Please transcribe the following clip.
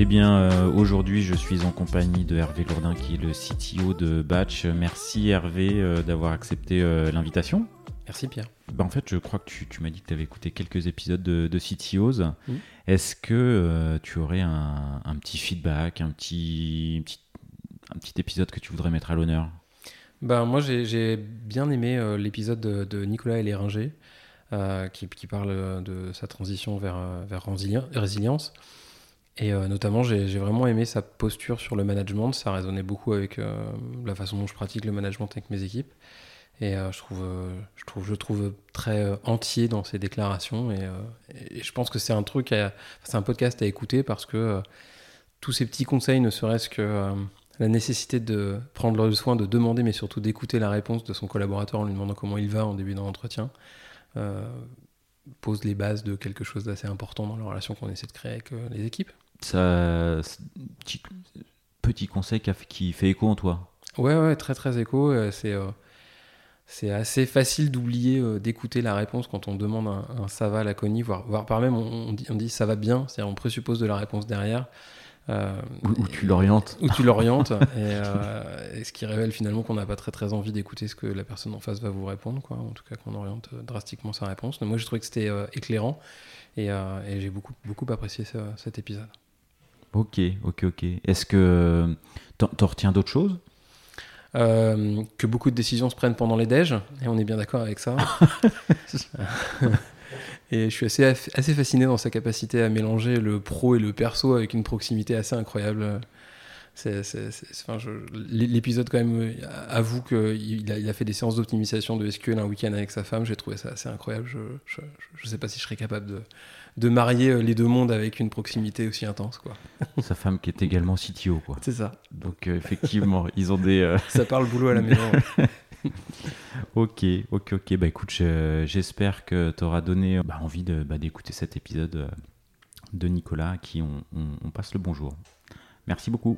Eh bien, euh, aujourd'hui, je suis en compagnie de Hervé Lourdin, qui est le CTO de Batch. Merci Hervé euh, d'avoir accepté euh, l'invitation. Merci Pierre. Bah, en fait, je crois que tu, tu m'as dit que tu avais écouté quelques épisodes de, de CTOs. Est-ce que tu aurais un, un petit feedback, un petit, un petit, un petit épisode que tu voudrais mettre à l'honneur? Ben, moi, j'ai bien aimé l'épisode de, de Nicolas Héléringer euh, qui, qui parle de sa transition vers, vers résili- résilience. Et euh, notamment, j'ai vraiment aimé sa posture sur le management. Ça résonnait beaucoup avec euh, la façon dont je pratique le management avec mes équipes. Et euh, je, trouve, je, trouve, je trouve très entier dans ses déclarations. Et, je pense que c'est un truc, c'est un podcast à écouter parce que tous ces petits conseils, ne serait-ce que la nécessité de prendre le soin de demander, mais surtout d'écouter la réponse de son collaborateur en lui demandant comment il va en début d'un entretien, pose les bases de quelque chose d'assez important dans la relation qu'on essaie de créer avec les équipes. Ça, petit, petit conseil qui, a fait- qui fait écho en toi. Ouais, ouais, très très écho. euh, C'est euh, c'est assez facile d'oublier euh, d'écouter la réponse quand on demande un, un ça va laconie, voire, voire par même on, on dit, on dit ça va bien, c'est-à-dire on présuppose de la réponse derrière. euh, où tu l'orientes. où tu l'orientes, et, et ce qui révèle finalement qu'on n'a pas très très envie d'écouter ce que la personne en face va vous répondre, quoi. en tout cas qu'on oriente drastiquement sa réponse. Donc moi je trouvais que c'était éclairant et, et j'ai beaucoup, beaucoup apprécié ce- cet épisode. Ok, ok, ok. Est-ce que t'en t'en retiens d'autres choses? Euh, que beaucoup de décisions se prennent pendant les déj, et on est bien d'accord avec ça. et je suis assez, assez fasciné dans sa capacité à mélanger le pro et le perso avec une proximité assez incroyable. C'est, c'est- c'est- c'est- enfin, l'épisode quand même euh, avoue qu'il a, il a fait des séances d'optimisation de SQL un week-end avec sa femme. J'ai trouvé ça assez incroyable. Je, je sais pas si je serais capable de, de marier euh, les deux mondes avec une proximité aussi intense. Quoi. Sa femme qui est également CTO. C'est ça. Donc euh, effectivement, ils ont des. euh, Ça parle boulot à la maison. Ok, ok, ok. Bah écoute, je- j'espère que tu auras donné bah, envie bah, d'écouter cet épisode de Nicolas, à qui on, on- on passe le bonjour. Merci beaucoup.